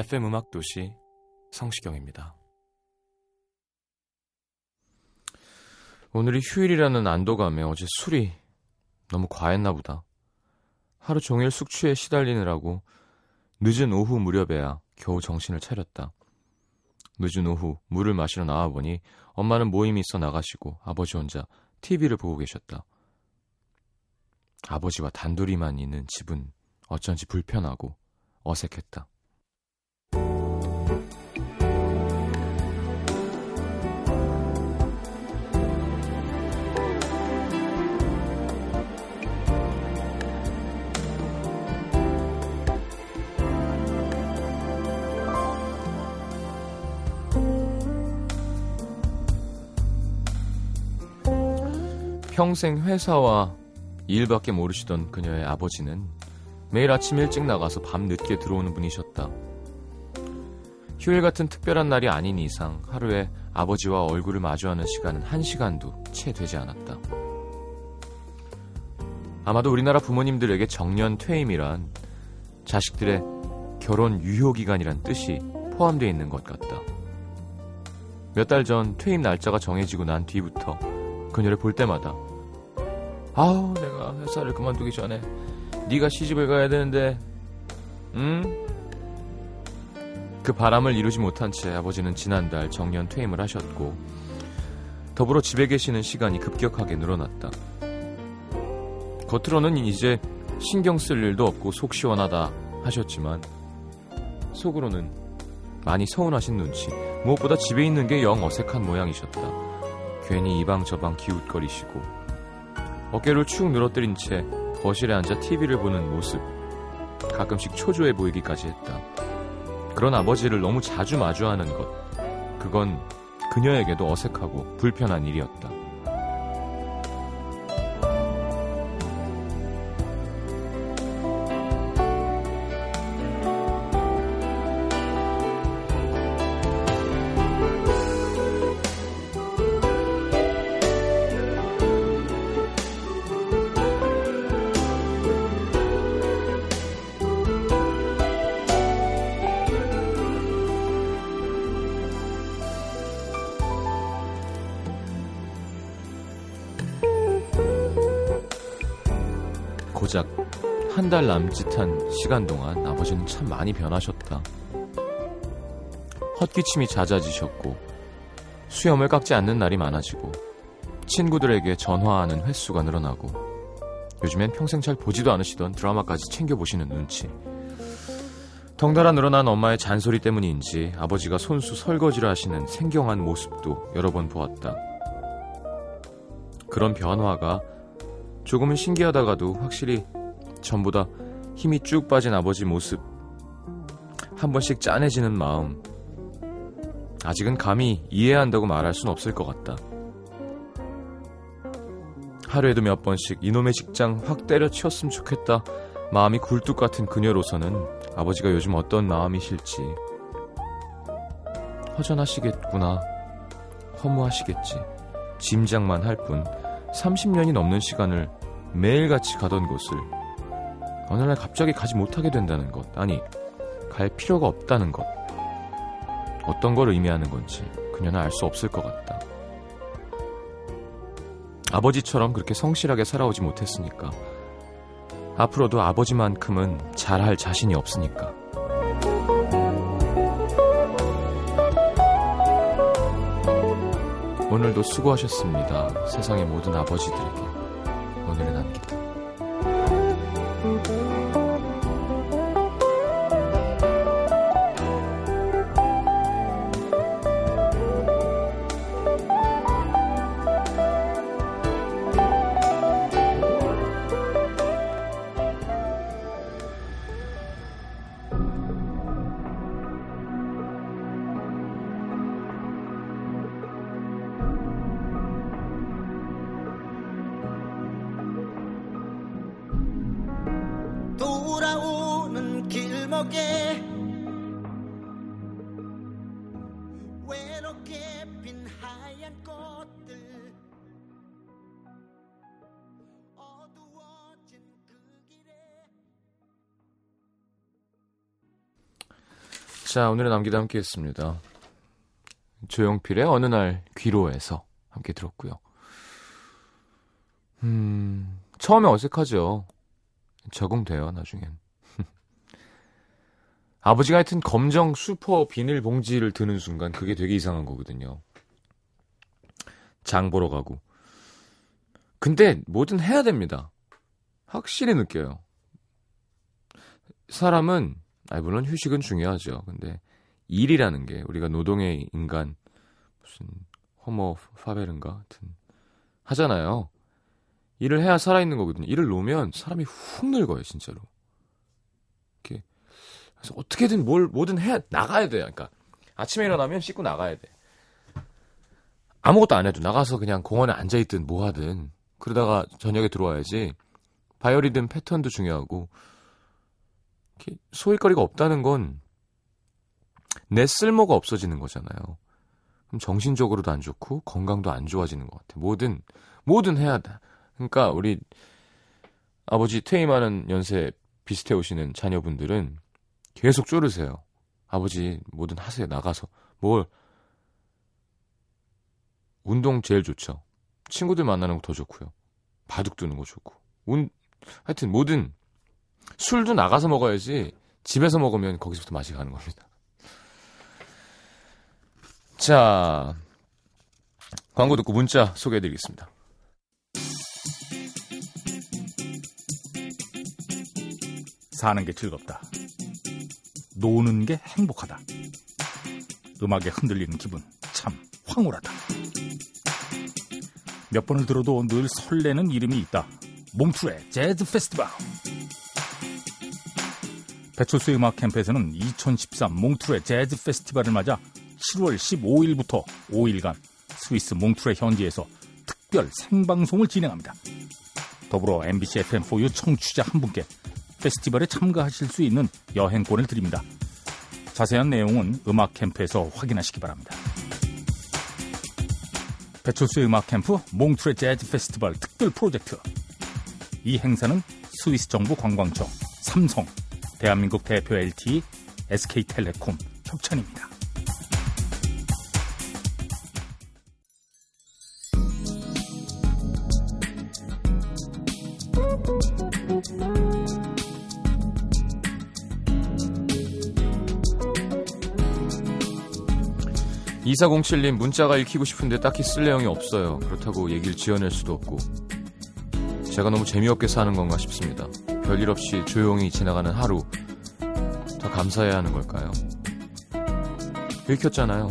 FM 음악 도시 성시경입니다. 오늘이 휴일이라는 안도감에 어제 술이 너무 과했나 보다. 하루 종일 숙취에 시달리느라고 늦은 오후 무렵에야 겨우 정신을 차렸다. 늦은 오후 물을 마시러 나와 보니 엄마는 모임이 있어 나가시고 아버지 혼자 TV를 보고 계셨다. 아버지와 단둘이만 있는 집은 어쩐지 불편하고 어색했다. 평생 회사와 일밖에 모르시던 그녀의 아버지는 매일 아침 일찍 나가서 밤 늦게 들어오는 분이셨다. 휴일 같은 특별한 날이 아닌 이상 하루에 아버지와 얼굴을 마주하는 시간은 한 시간도 채 되지 않았다. 아마도 우리나라 부모님들에게 정년 퇴임이란 자식들의 결혼 유효 기간이란 뜻이 포함되어 있는 것 같다. 몇 달 전 퇴임 날짜가 정해지고 난 뒤부터 그녀를 볼 때마다 아우 내가 회사를 그만두기 전에 네가 시집을 가야 되는데 응? 그 바람을 이루지 못한 채 아버지는 지난달 정년 퇴임을 하셨고 더불어 집에 계시는 시간이 급격하게 늘어났다. 겉으로는 이제 신경 쓸 일도 없고 속 시원하다 하셨지만 속으로는 많이 서운하신 눈치 무엇보다 집에 있는 게 영 어색한 모양이셨다. 괜히 이방 저방 기웃거리시고 어깨를 축 늘어뜨린 채 거실에 앉아 TV를 보는 모습 가끔씩 초조해 보이기까지 했다. 그런 아버지를 너무 자주 마주하는 것 그건 그녀에게도 어색하고 불편한 일이었다. 한 달 남짓한 시간 동안 아버지는 참 많이 변하셨다. 헛기침이 잦아지셨고 수염을 깎지 않는 날이 많아지고 친구들에게 전화하는 횟수가 늘어나고 요즘엔 평생 잘 보지도 않으시던 드라마까지 챙겨보시는 눈치. 덩달아 늘어난 엄마의 잔소리 때문인지 아버지가 손수 설거지를 하시는 생경한 모습도 여러 번 보았다. 그런 변화가 조금은 신기하다가도 확실히 전보다 힘이 쭉 빠진 아버지 모습 한 번씩 짠해지는 마음. 아직은 감히 이해한다고 말할 순 없을 것 같다. 하루에도 몇 번씩 이놈의 직장 확 때려치웠으면 좋겠다 마음이 굴뚝 같은 그녀로서는 아버지가 요즘 어떤 마음이실지 허전하시겠구나. 허무하시겠지. 짐작만 할 뿐 30년이 넘는 시간을 매일같이 가던 곳을 어느 날 갑자기 가지 못하게 된다는 것 아니 갈 필요가 없다는 것. 어떤 걸 의미하는 건지 그녀는 알 수 없을 것 같다. 아버지처럼 그렇게 성실하게 살아오지 못했으니까. 앞으로도 아버지만큼은 잘할 자신이 없으니까. 오늘도 수고하셨습니다. 세상의 모든 아버지들에게. 오늘의 남기다. 자, 오늘의 남기도 함께 했습니다. 조용필의 어느 날 귀로에서 함께 들었고요. 음, 처음에 어색하죠. 적응돼요, 나중엔. 아버지가 하여튼 검정 슈퍼 비닐 봉지를 드는 순간 그게 되게 이상한 거거든요. 장 보러 가고. 근데 뭐든 해야 됩니다. 확실히 느껴요. 사람은, 아 물론 휴식은 중요하죠. 근데 일이라는 게 우리가 노동의 인간 무슨 호모 파베른가 하여튼 하잖아요. 일을 해야 살아있는 거거든요. 일을 놓으면 사람이 훅 늙어요, 진짜로. 이렇게. 그래서 어떻게든 뭘, 뭐든 해, 나가야 돼요. 그러니까 아침에 일어나면 씻고 나가야 돼. 아무것도 안 해도 나가서 그냥 공원에 앉아 있든 뭐 하든 그러다가 저녁에 들어와야지 바이오리듬 패턴도 중요하고 소일거리가 없다는 건 내 쓸모가 없어지는 거잖아요. 그럼 정신적으로도 안 좋고 건강도 안 좋아지는 것 같아. 뭐든 뭐든 해야 돼. 그러니까 우리 아버지 퇴임하는 연세 비슷해 오시는 자녀분들은 계속 쪼르세요. 아버지 뭐든 하세요. 나가서 뭘 운동 제일 좋죠. 친구들 만나는 거 더 좋고요. 바둑 두는 거 좋고. 운 하여튼 뭐든 술도 나가서 먹어야지 집에서 먹으면 거기서부터 맛이 가는 겁니다. 자, 광고 듣고 문자 소개해 드리겠습니다. 사는 게 즐겁다. 노는 게 행복하다. 음악에 흔들리는 기분 참 황홀하다. 몇 번을 들어도 늘 설레는 이름이 있다. 몽투의 재즈 페스티벌. 배철수의 음악 캠프에서는 2013 몽투의 재즈 페스티벌을 맞아 7월 15일부터 5일간 스위스 몽투레 현지에서 특별 생방송을 진행합니다. 더불어 MBC FM4U 청취자 한 분께 페스티벌에 참가하실 수 있는 여행권을 드립니다. 자세한 내용은 음악 캠프에서 확인하시기 바랍니다. 배철수의 음악 캠프 몽트레 재즈 페스티벌 특별 프로젝트. 이 행사는 스위스 정부 관광청, 삼성, 대한민국 대표 LTE, SK텔레콤 협찬입니다. 이사공칠님 문자가 읽히고 싶은데 딱히 쓸 내용이 없어요. 그렇다고 얘기를 지어낼 수도 없고 제가 너무 재미없게 사는 건가 싶습니다. 별일 없이 조용히 지나가는 하루 더 감사해야 하는 걸까요? 읽혔잖아요.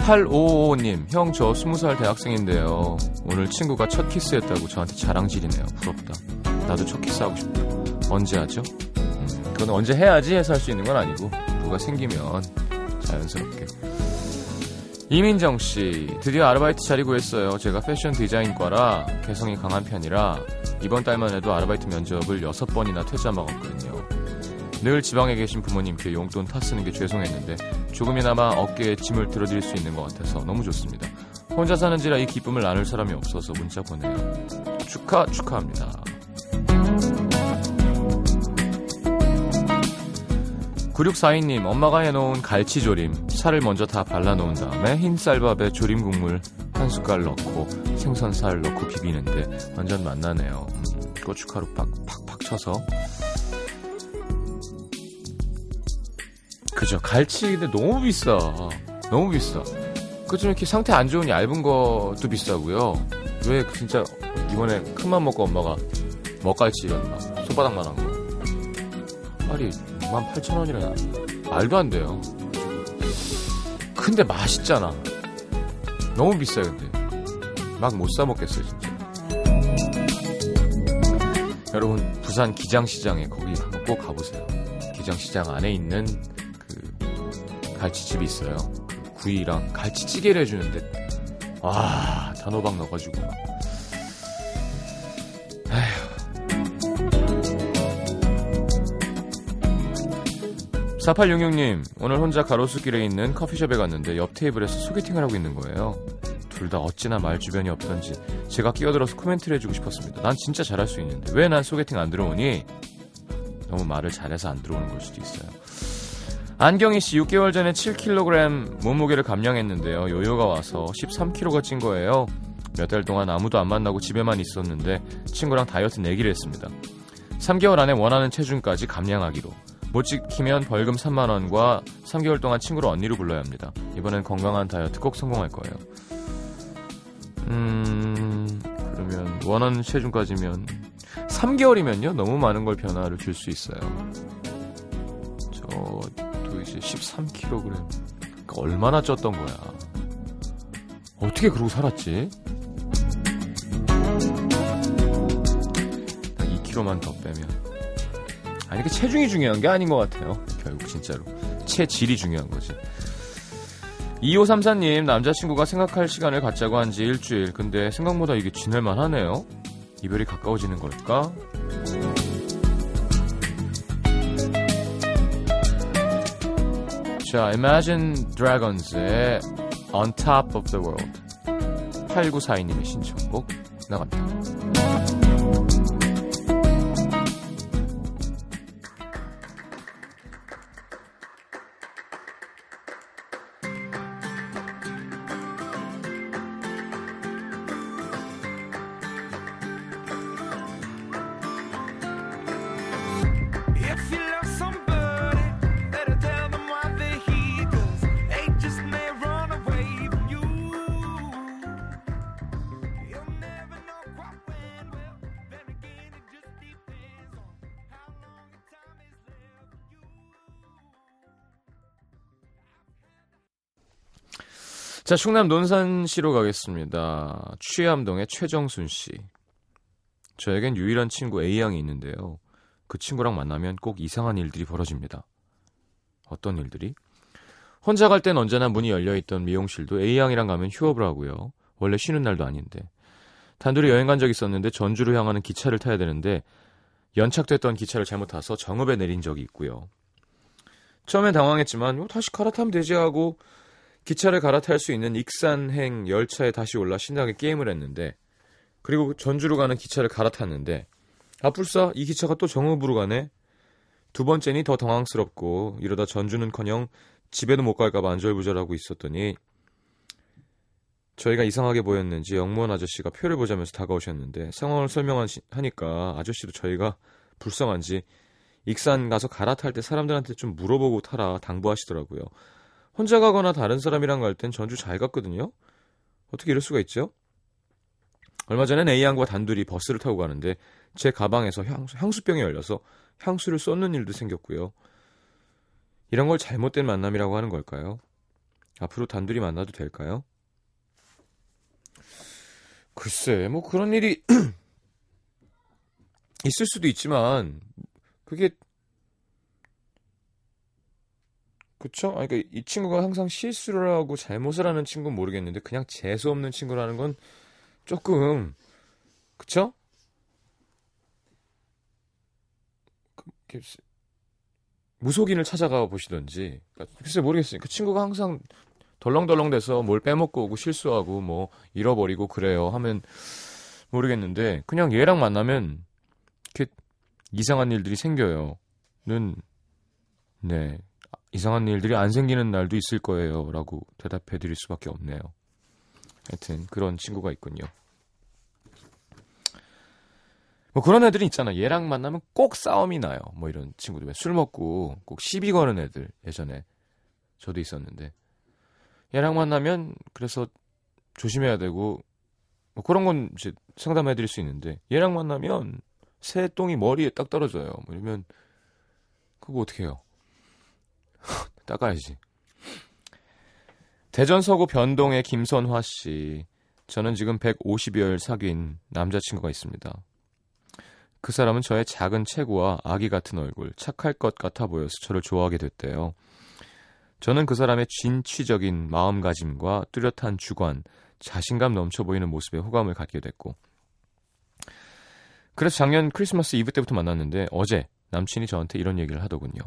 8555님, 형 저 20살 대학생인데요. 오늘 친구가 첫 키스했다고 저한테 자랑질이네요. 부럽다. 나도 첫 키스하고 싶다. 언제 하죠? 그건 언제 해야지 해서 할 수 있는 건 아니고 누가 생기면 자연스럽게 이민정 씨 드디어 아르바이트 자리 구했어요. 제가 패션 디자인과라 개성이 강한 편이라 이번 달만 해도 아르바이트 면접을 6번이나 퇴짜 먹었거든요. 늘 지방에 계신 부모님께 용돈 타 쓰는 게 죄송했는데 조금이나마 어깨에 짐을 들어드릴 수 있는 것 같아서 너무 좋습니다. 혼자 사는지라 이 기쁨을 나눌 사람이 없어서 문자 보내요. 축하 축하합니다 9642님, 엄마가 해놓은 갈치조림, 살을 먼저 다 발라놓은 다음에 흰 쌀밥에 조림 국물 한 숟갈 넣고 생선살 넣고 비비는데 완전 맛나네요. 음, 고춧가루 팍, 팍팍 쳐서. 그죠. 갈치 근데 너무 비싸. 너무 비싸. 그 좀 이렇게 상태 안 좋은 얇은 것도 비싸고요. 왜 진짜 이번에 큰맘 먹고 엄마가 먹갈치 이런 막 손바닥만한 거. 빨리 28,000원이라 말도 안 돼요. 근데 맛있잖아. 너무 비싸요, 근데. 막 못 사 먹겠어요, 진짜. 여러분, 부산 기장시장에 거기 한번 꼭 가보세요. 기장시장 안에 있는 그 갈치집이 있어요. 그 구이랑 갈치찌개를 해주는데, 와, 단호박 넣어가지고. 4866님, 오늘 혼자 가로수길에 있는 커피숍에 갔는데 옆 테이블에서 소개팅을 하고 있는 거예요. 둘 다 어찌나 말 주변이 없던지 제가 끼어들어서 코멘트를 해주고 싶었습니다. 난 진짜 잘할 수 있는데 왜 난 소개팅 안 들어오니? 너무 말을 잘해서 안 들어오는 걸 수도 있어요. 안경희 씨 6개월 전에 7kg 몸무게를 감량했는데요. 요요가 와서 13kg가 찐 거예요. 몇 달 동안 아무도 안 만나고 집에만 있었는데 친구랑 다이어트 내기를 했습니다. 3개월 안에 원하는 체중까지 감량하기로. 못 지키면 벌금 3만 원과 3개월 동안 친구를 언니로 불러야 합니다. 이번엔 건강한 다이어트 꼭 성공할 거예요. 음, 그러면 원하는 체중까지면 3개월이면요 너무 많은 걸 변화를 줄 수 있어요. 저도 이제 13kg. 그러니까 얼마나 쪘던 거야. 어떻게 그러고 살았지? 2kg만 더 빼면. 아니, 그 체중이 중요한 게 아닌 것 같아요. 결국 진짜로. 체질이 중요한 거지. 2534님, 남자친구가 생각할 시간을 갖자고 한 지 일주일. 근데 생각보다 이게 지낼만 하네요. 이별이 가까워지는 걸까? 자, Imagine Dragons의 On Top of the World. 8942님의 신청곡 나갑니다. 자, 충남 논산시로 가겠습니다. 취암동의 최정순 씨. 저에겐 유일한 친구 A양이 있는데요. 그 친구랑 만나면 꼭 이상한 일들이 벌어집니다. 어떤 일들이? 혼자 갈 땐 언제나 문이 열려있던 미용실도 A양이랑 가면 휴업을 하고요. 원래 쉬는 날도 아닌데. 단둘이 여행 간 적 있었는데 전주로 향하는 기차를 타야 되는데 연착됐던 기차를 잘못 타서 정읍에 내린 적이 있고요. 처음엔 당황했지만 어, 다시 갈아타면 되지 하고 기차를 갈아탈 수 있는 익산행 열차에 다시 올라 신나게 게임을 했는데 그리고 전주로 가는 기차를 갈아탔는데 아뿔싸 이 기차가 또 정읍으로 가네 두 번째니 더 당황스럽고 이러다 전주는커녕 집에도 못 갈까봐 안절부절하고 있었더니 저희가 이상하게 보였는지 영무원 아저씨가 표를 보자면서 다가오셨는데 상황을 설명하니까 아저씨도 저희가 불쌍한지 익산 가서 갈아탈 때 사람들한테 좀 물어보고 타라 당부하시더라고요. 혼자 가거나 다른 사람이랑 갈 땐 전주 잘 갔거든요. 어떻게 이럴 수가 있죠? 얼마 전엔 A양과 단둘이 버스를 타고 가는데 제 가방에서 향수, 향수병이 열려서 향수를 쏟는 일도 생겼고요. 이런 걸 잘못된 만남이라고 하는 걸까요? 앞으로 단둘이 만나도 될까요? 글쎄, 뭐 그런 일이 있을 수도 있지만 그게 그쵸? 아니, 그러니까 이 친구가 항상 실수를 하고 잘못을 하는 친구는 모르겠는데 그냥 재수 없는 친구라는 건 조금 그쵸? 그, 무속인을 찾아가 보시던지 그러니까 글쎄 모르겠어요. 그 친구가 항상 덜렁덜렁 돼서 뭘 빼먹고 오고 실수하고 뭐 잃어버리고 그래요 하면 모르겠는데 그냥 얘랑 만나면 이렇게 이상한 일들이 생겨요. 는 네. 이상한 일들이 안 생기는 날도 있을 거예요. 라고 대답해 드릴 수밖에 없네요. 하여튼 그런 친구가 있군요. 뭐 그런 애들이 있잖아. 얘랑 만나면 꼭 싸움이 나요. 뭐 이런 친구들. 술 먹고 꼭 시비 거는 애들. 예전에 저도 있었는데. 얘랑 만나면 그래서 조심해야 되고 뭐 그런 건 이제 상담해 드릴 수 있는데 얘랑 만나면 새 똥이 머리에 딱 떨어져요. 뭐 이러면 그거 어떻게 해요? 닦아야지. 대전 서구 변동의 김선화 씨. 저는 지금 150여일 사귄 남자친구가 있습니다. 그 사람은 저의 작은 체구와 아기 같은 얼굴, 착할 것 같아 보여서 저를 좋아하게 됐대요. 저는 그 사람의 진취적인 마음가짐과 뚜렷한 주관, 자신감 넘쳐 보이는 모습에 호감을 갖게 됐고. 그래서 작년 크리스마스 이브 때부터 만났는데 어제 남친이 저한테 이런 얘기를 하더군요.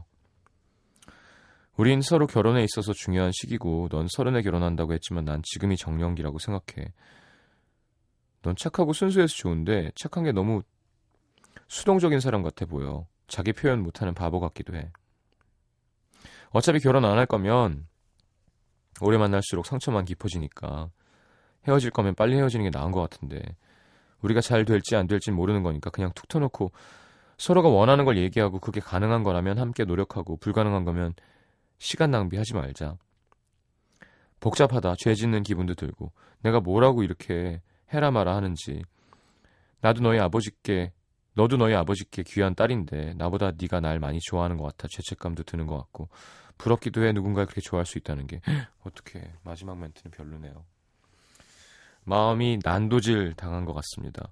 우린 서로 결혼에 있어서 중요한 시기고 넌 서른에 결혼한다고 했지만 난 지금이 정년기라고 생각해. 넌 착하고 순수해서 좋은데 착한 게 너무 수동적인 사람 같아 보여. 자기 표현 못하는 바보 같기도 해. 어차피 결혼 안 할 거면 오래 만날수록 상처만 깊어지니까 헤어질 거면 빨리 헤어지는 게 나은 것 같은데 우리가 잘 될지 안 될지 모르는 거니까 그냥 툭 터놓고 서로가 원하는 걸 얘기하고 그게 가능한 거라면 함께 노력하고 불가능한 거면 시간 낭비하지 말자. 복잡하다. 죄 짓는 기분도 들고 내가 뭐라고 이렇게 해라 마라 하는지 나도 너희 아버지께 너도 너희 아버지께 귀한 딸인데 나보다 네가 날 많이 좋아하는 것 같아 죄책감도 드는 것 같고 부럽기도 해 누군가 그렇게 좋아할 수 있다는 게 어떻게 마지막 멘트는 별로네요. 마음이 난도질 당한 것 같습니다.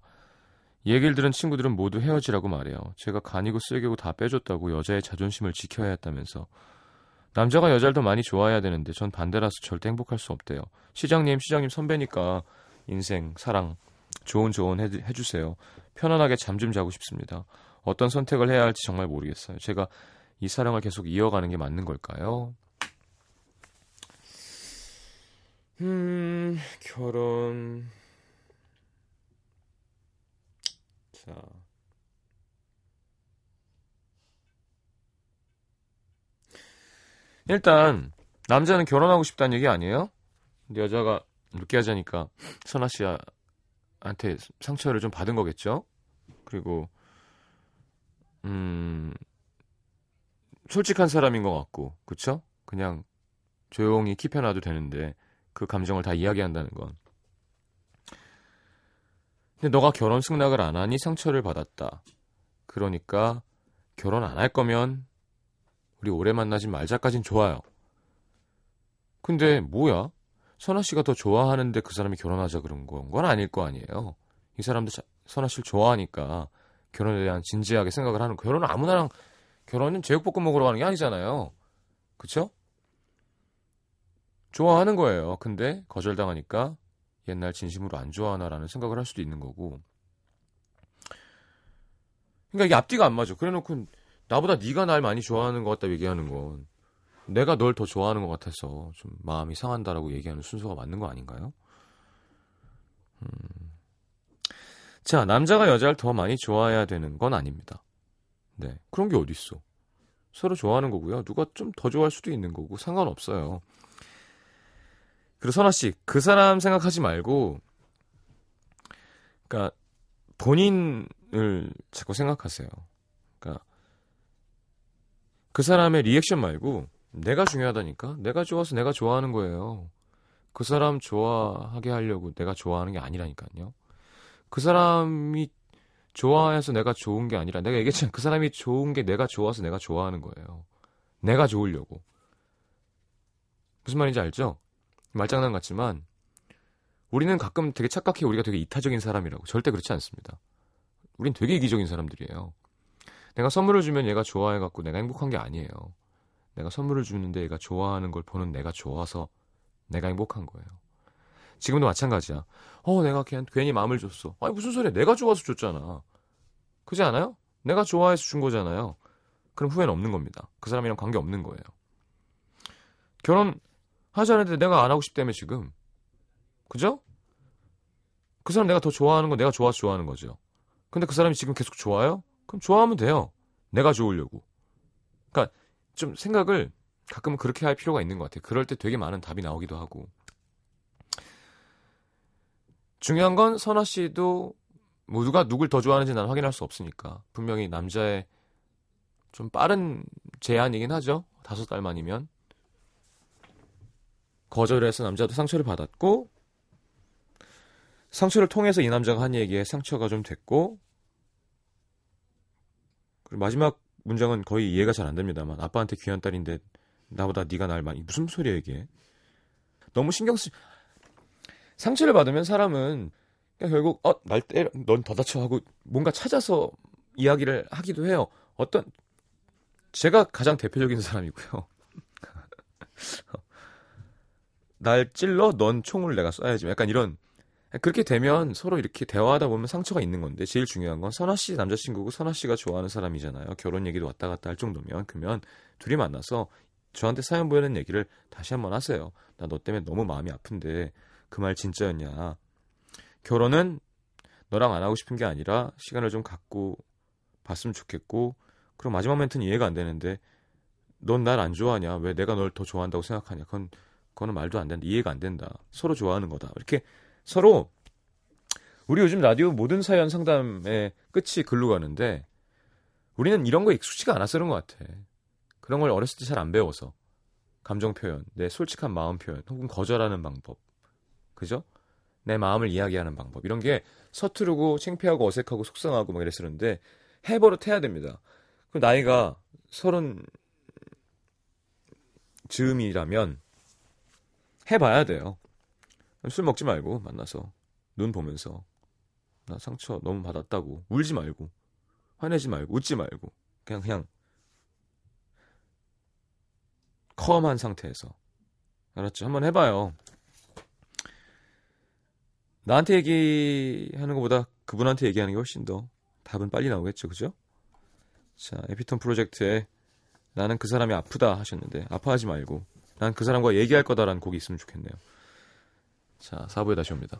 얘기를 들은 친구들은 모두 헤어지라고 말해요. 제가 간이고 쓸개고 다 빼줬다고 여자의 자존심을 지켜야 했다면서 남자가 여자를 더 많이 좋아해야 되는데 전 반대라서 절대 행복할 수 없대요. 시장님, 시장님 선배니까 인생, 사랑, 좋은 조언 해, 해주세요. 편안하게 잠 좀 자고 싶습니다. 어떤 선택을 해야 할지 정말 모르겠어요. 제가 이 사랑을 계속 이어가는 게 맞는 걸까요? 음, 결혼. 자. 일단, 남자는 결혼하고 싶다는 얘기 아니에요? 근데 여자가 늦게 하자니까 선아 씨한테 상처를 좀 받은 거겠죠? 그리고, 음, 솔직한 사람인 것 같고, 그쵸? 그냥 조용히 킵해놔도 되는데, 그 감정을 다 이야기한다는 건. 근데 너가 결혼 승낙을 안 하니 상처를 받았다. 그러니까 결혼 안 할 거면 우리 오래 만나지 말자까진 좋아요. 근데 뭐야? 선아 씨가 더 좋아하는데 그 사람이 결혼하자 그런 건, 건 아닐 거 아니에요. 이 사람도 자- 선아 씨를 좋아하니까 결혼에 대한 진지하게 생각을 하는 거. 결혼은 아무나랑 결혼은 제육볶음 먹으러 가는 게 아니잖아요. 그쵸? 좋아하는 거예요. 근데 거절당하니까 옛날 진심으로 안 좋아하나라는 생각을 할 수도 있는 거고. 그러니까 이게 앞뒤가 안 맞아. 그래놓고 나보다 네가 날 많이 좋아하는 것 같다 얘기하는 건 내가 널 더 좋아하는 것 같아서 좀 마음이 상한다라고 얘기하는 순서가 맞는 거 아닌가요? 음. 자, 남자가 여자를 더 많이 좋아해야 되는 건 아닙니다. 네, 그런 게 어딨어. 서로 좋아하는 거고요. 누가 좀 더 좋아할 수도 있는 거고 상관없어요. 그리고 선아 씨, 그 사람 생각하지 말고, 그러니까 본인을 자꾸 생각하세요. 그 사람의 리액션 말고 내가 중요하다니까. 내가 좋아서 내가 좋아하는 거예요. 그 사람 좋아하게 하려고 내가 좋아하는 게 아니라니까요. 그 사람이 좋아해서 내가 좋은 게 아니라 내가 얘기했잖아. 그 사람이 좋은 게 내가 좋아서 내가 좋아하는 거예요. 내가 좋으려고. 무슨 말인지 알죠? 말장난 같지만 우리는 가끔 되게 착각해 우리가 되게 이타적인 사람이라고. 절대 그렇지 않습니다. 우린 되게 이기적인 사람들이에요. 내가 선물을 주면 얘가 좋아해갖고 내가 행복한 게 아니에요. 내가 선물을 주는데 얘가 좋아하는 걸 보는 내가 좋아서 내가 행복한 거예요. 지금도 마찬가지야. 어, 내가 걔한테 괜히 마음을 줬어. 아니, 무슨 소리야. 내가 좋아서 줬잖아. 그지 않아요? 내가 좋아해서 준 거잖아요. 그럼 후회는 없는 겁니다. 그 사람이랑 관계 없는 거예요. 결혼 하지 않는데 내가 안 하고 싶다며 지금. 그죠? 그 사람 내가 더 좋아하는 건 내가 좋아서 좋아하는 거죠. 근데 그 사람이 지금 계속 좋아요? 그럼 좋아하면 돼요. 내가 좋으려고. 그러니까 좀 생각을 가끔은 그렇게 할 필요가 있는 것 같아요. 그럴 때 되게 많은 답이 나오기도 하고. 중요한 건 선아 씨도 뭐 누가 누굴 더 좋아하는지 난 확인할 수 없으니까 분명히 남자의 좀 빠른 제안이긴 하죠. 다섯 달 만이면 거절해서 남자도 상처를 받았고 상처를 통해서 이 남자가 한 얘기에 상처가 좀 됐고 마지막 문장은 거의 이해가 잘 안 됩니다만 아빠한테 귀한 딸인데 나보다 네가 날 많이 무슨 소리야 이게? 너무 신경 쓰 상처를 받으면 사람은 결국 어날 때려 넌더 다쳐 하고 뭔가 찾아서 이야기를 하기도 해요. 어떤 제가 가장 대표적인 사람이고요. 날 찔러 넌 총을 내가 쏴야지. 약간 이런 그렇게 되면 서로 이렇게 대화하다 보면 상처가 있는 건데 제일 중요한 건 선아 씨 남자친구고 선아 씨가 좋아하는 사람이잖아요. 결혼 얘기도 왔다 갔다 할 정도면 그러면 둘이 만나서 저한테 사연 보내는 얘기를 다시 한번 하세요. 나 너 때문에 너무 마음이 아픈데 그 말 진짜였냐? 결혼은 너랑 안 하고 싶은 게 아니라 시간을 좀 갖고 봤으면 좋겠고 그럼 마지막 멘트는 이해가 안 되는데 넌 날 안 좋아하냐? 왜 내가 널 더 좋아한다고 생각하냐? 그건 그거는 말도 안 된다. 이해가 안 된다. 서로 좋아하는 거다. 이렇게 서로 우리 요즘 라디오 모든 사연 상담의 끝이 글로 가는데 우리는 이런 거 익숙지가 않아서 그런 것 같아. 그런 걸 어렸을 때 잘 안 배워서 감정 표현, 내 솔직한 마음 표현, 혹은 거절하는 방법, 그죠? 내 마음을 이야기하는 방법 이런 게 서투르고 창피하고 어색하고 속상하고 막 이랬었는데 해버릇 해야 됩니다. 그 나이가 서른 즈음이라면 해봐야 돼요. 술 먹지 말고 만나서 눈 보면서 나 상처 너무 받았다고 울지 말고 화내지 말고 웃지 말고 그냥 그냥 컴한 상태에서 알았죠? 한번 해봐요. 나한테 얘기하는 것보다 그분한테 얘기하는 게 훨씬 더 답은 빨리 나오겠죠, 그죠? 자, 에피톤 프로젝트에 나는 그 사람이 아프다 하셨는데 아파하지 말고 난 그 사람과 얘기할 거다라는 곡이 있으면 좋겠네요. 자, 4부에 다시 옵니다.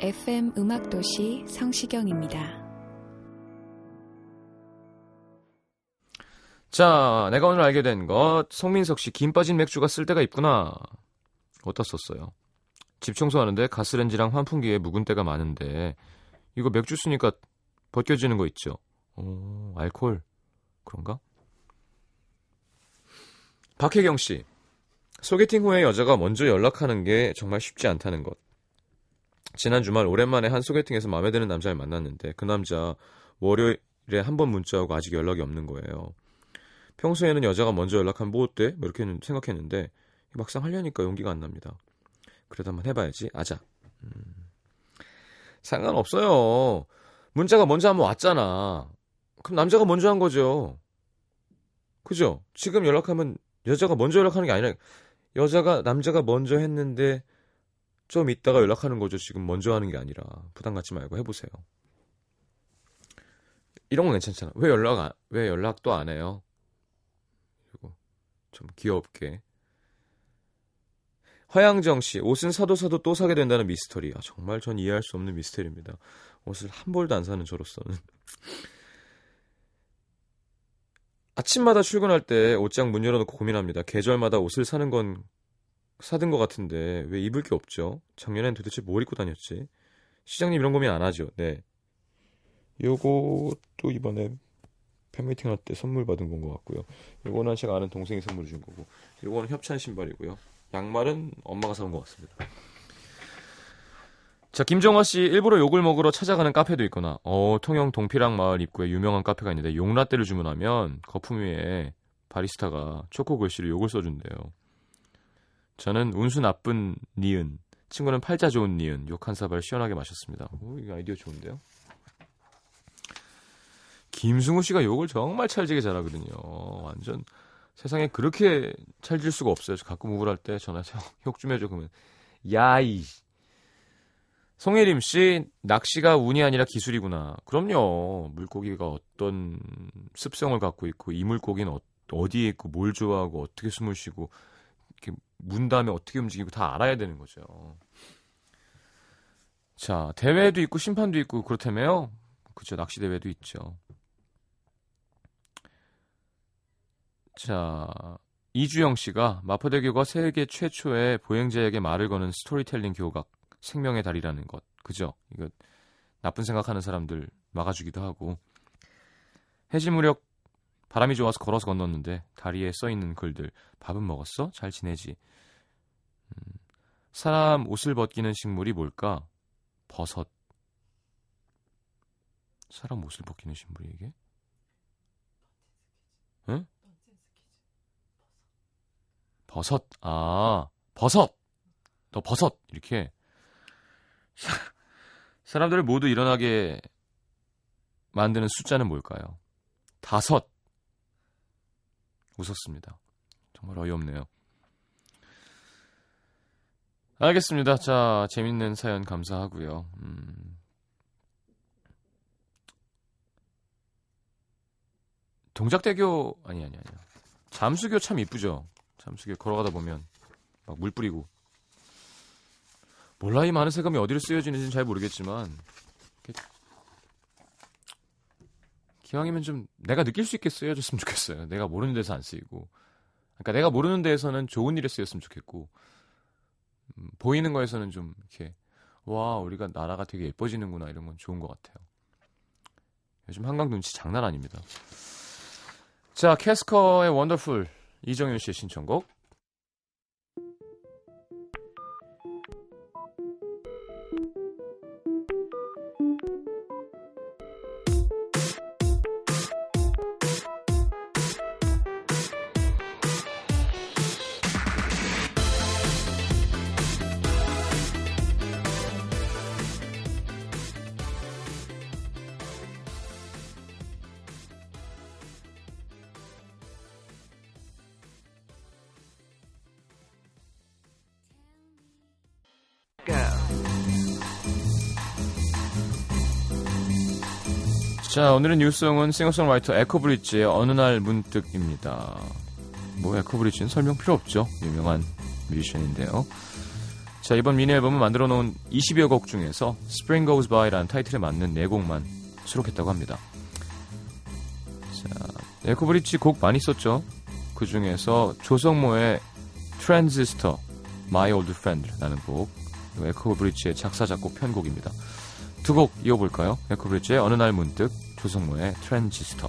FM 음악도시 성시경입니다. 자, 내가 오늘 알게 된 것. 송민석 씨, 김 빠진 맥주가 쓸 데가 있구나. 어디다 썼어요? 집 청소하는데 가스렌지랑 환풍기에 묵은 때가 많은데, 이거 맥주 쓰니까 벗겨지는 거 있죠? 오, 알콜. 그런가? 박혜경 씨, 소개팅 후에 여자가 먼저 연락하는 게 정말 쉽지 않다는 것. 지난 주말 오랜만에 한 소개팅에서 마음에 드는 남자를 만났는데, 그 남자 월요일에 한 번 문자하고 아직 연락이 없는 거예요. 평소에는 여자가 먼저 연락하면 뭐 어때? 뭐 이렇게 생각했는데 막상 하려니까 용기가 안 납니다. 그래도 한번 해봐야지. 아자. 음. 상관없어요. 문자가 먼저 한번 왔잖아. 그럼 남자가 먼저 한 거죠. 그죠? 지금 연락하면 여자가 먼저 연락하는 게 아니라 여자가 남자가 먼저 했는데 좀 있다가 연락하는 거죠. 지금 먼저 하는 게 아니라 부담 갖지 말고 해보세요. 이런 건 괜찮잖아. 왜 연락 안, 왜 연락도 안 해요? 그리고 좀 귀엽게. 허양정 씨, 옷은 사도 사도 또 사게 된다는 미스터리. 아, 정말 전 이해할 수 없는 미스터리입니다. 옷을 한 벌도 안 사는 저로서는. 아침마다 출근할 때 옷장 문 열어놓고 고민합니다. 계절마다 옷을 사는 건 사든 것 같은데 왜 입을 게 없죠? 작년엔 도대체 뭘 입고 다녔지? 시장님 이런 고민 안 하죠? 네. 요것도 이번에 팬미팅 할 때 선물 받은 건 것 같고요. 요거는 제가 아는 동생이 선물 준 거고, 요거는 협찬 신발이고요. 양말은 엄마가 사온 것 같습니다. 자, 김정화 씨 일부러 욕을 먹으러 찾아가는 카페도 있거나, 어, 통영 동피랑 마을 입구에 유명한 카페가 있는데 용라떼를 주문하면 거품 위에 바리스타가 초코 글씨로 욕을 써준대요. 저는 운수 나쁜 니은, 친구는 팔자 좋은 니은, 욕 한 사발 시원하게 마셨습니다. 오, 이 아이디어 좋은데요? 김승우 씨가 욕을 정말 찰지게 잘하거든요. 완전 세상에 그렇게 찰질 수가 없어요. 저 가끔 우울할 때 전화해서 욕 좀 해줘 그러면 야이 송혜림 씨 낚시가 운이 아니라 기술이구나. 그럼요. 물고기가 어떤 습성을 갖고 있고 이 물고기는 어, 어디에 있고 뭘 좋아하고 어떻게 숨을 쉬고 문 다음에 어떻게 움직이고 다 알아야 되는 거죠. 자 대회도 있고 심판도 있고 그렇다며요. 그죠 낚시 대회도 있죠. 자, 이주영 씨가 마포대교가 세계 최초의 보행자에게 말을 거는 스토리텔링 교각 생명의 달이라는 것. 그죠? 이거 나쁜 생각하는 사람들 막아주기도 하고 해질 무렵 바람이 좋아서 걸어서 건넜는데 다리에 써 있는 글들 밥은 먹었어? 잘 지내지? 음, 사람 옷을 벗기는 식물이 뭘까? 버섯. 사람 옷을 벗기는 식물이 이게? 응? 버섯. 아, 버섯. 너 버섯. 이렇게. 사람들을 모두 일어나게 만드는 숫자는 뭘까요? 다섯. 웃었습니다. 정말 어이없네요. 알겠습니다. 자, 재밌는 사연 감사하고요. 음. 동작대교 아니 아니 아니요. 잠수교 참 이쁘죠. 잠수교 걸어가다 보면 막 물 뿌리고 몰라 이 많은 세금이 어디로 쓰여지는지는 잘 모르겠지만 기왕이면 좀 내가 느낄 수 있게 쓰여졌으면 좋겠어요. 내가 모르는 데서 안 쓰이고 그러니까 내가 모르는 데에서는 좋은 일에 쓰였으면 좋겠고 음, 보이는 거에서는 좀 이렇게 와 우리가 나라가 되게 예뻐지는구나 이런 건 좋은 것 같아요. 요즘 한강 눈치 장난 아닙니다. 자 캐스커의 원더풀 이정윤 씨의 신청곡 자, 오늘의 뉴스송은 싱어송라이터 에코브릿지의 어느 날 문득입니다. 뭐 에코브릿지는 설명 필요 없죠. 유명한 뮤지션인데요. 자, 이번 미니 앨범을 만들어 놓은 20여 곡 중에서 Spring Goes By라는 타이틀에 맞는 4곡만 수록했다고 합니다. 자, 에코브릿지 곡 많이 썼죠. 그 중에서 조성모의 Transistor, My Old Friend라는 곡, 에코브릿지의 작사 작곡 편곡입니다. 두 곡 이어볼까요? 에코브릿지의 어느 날 문득, 조성모의 트랜지스터.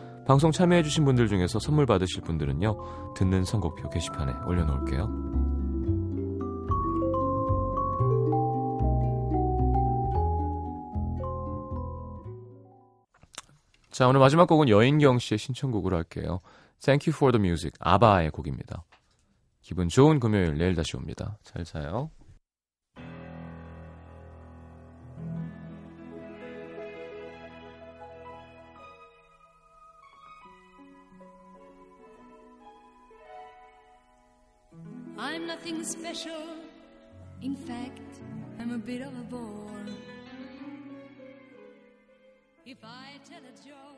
방송 참여해주신 분들 중에서 선물 받으실 분들은요, 듣는 선곡표 게시판에 올려놓을게요. 자, 오늘 마지막 곡은 여인경 씨의 신청곡으로 할게요. Thank you for the music. 아바의 곡입니다. 기분 좋은 금요일 내일 다시 옵니다. 잘 자요. In fact, I'm a bit of a bore. If I tell a joke,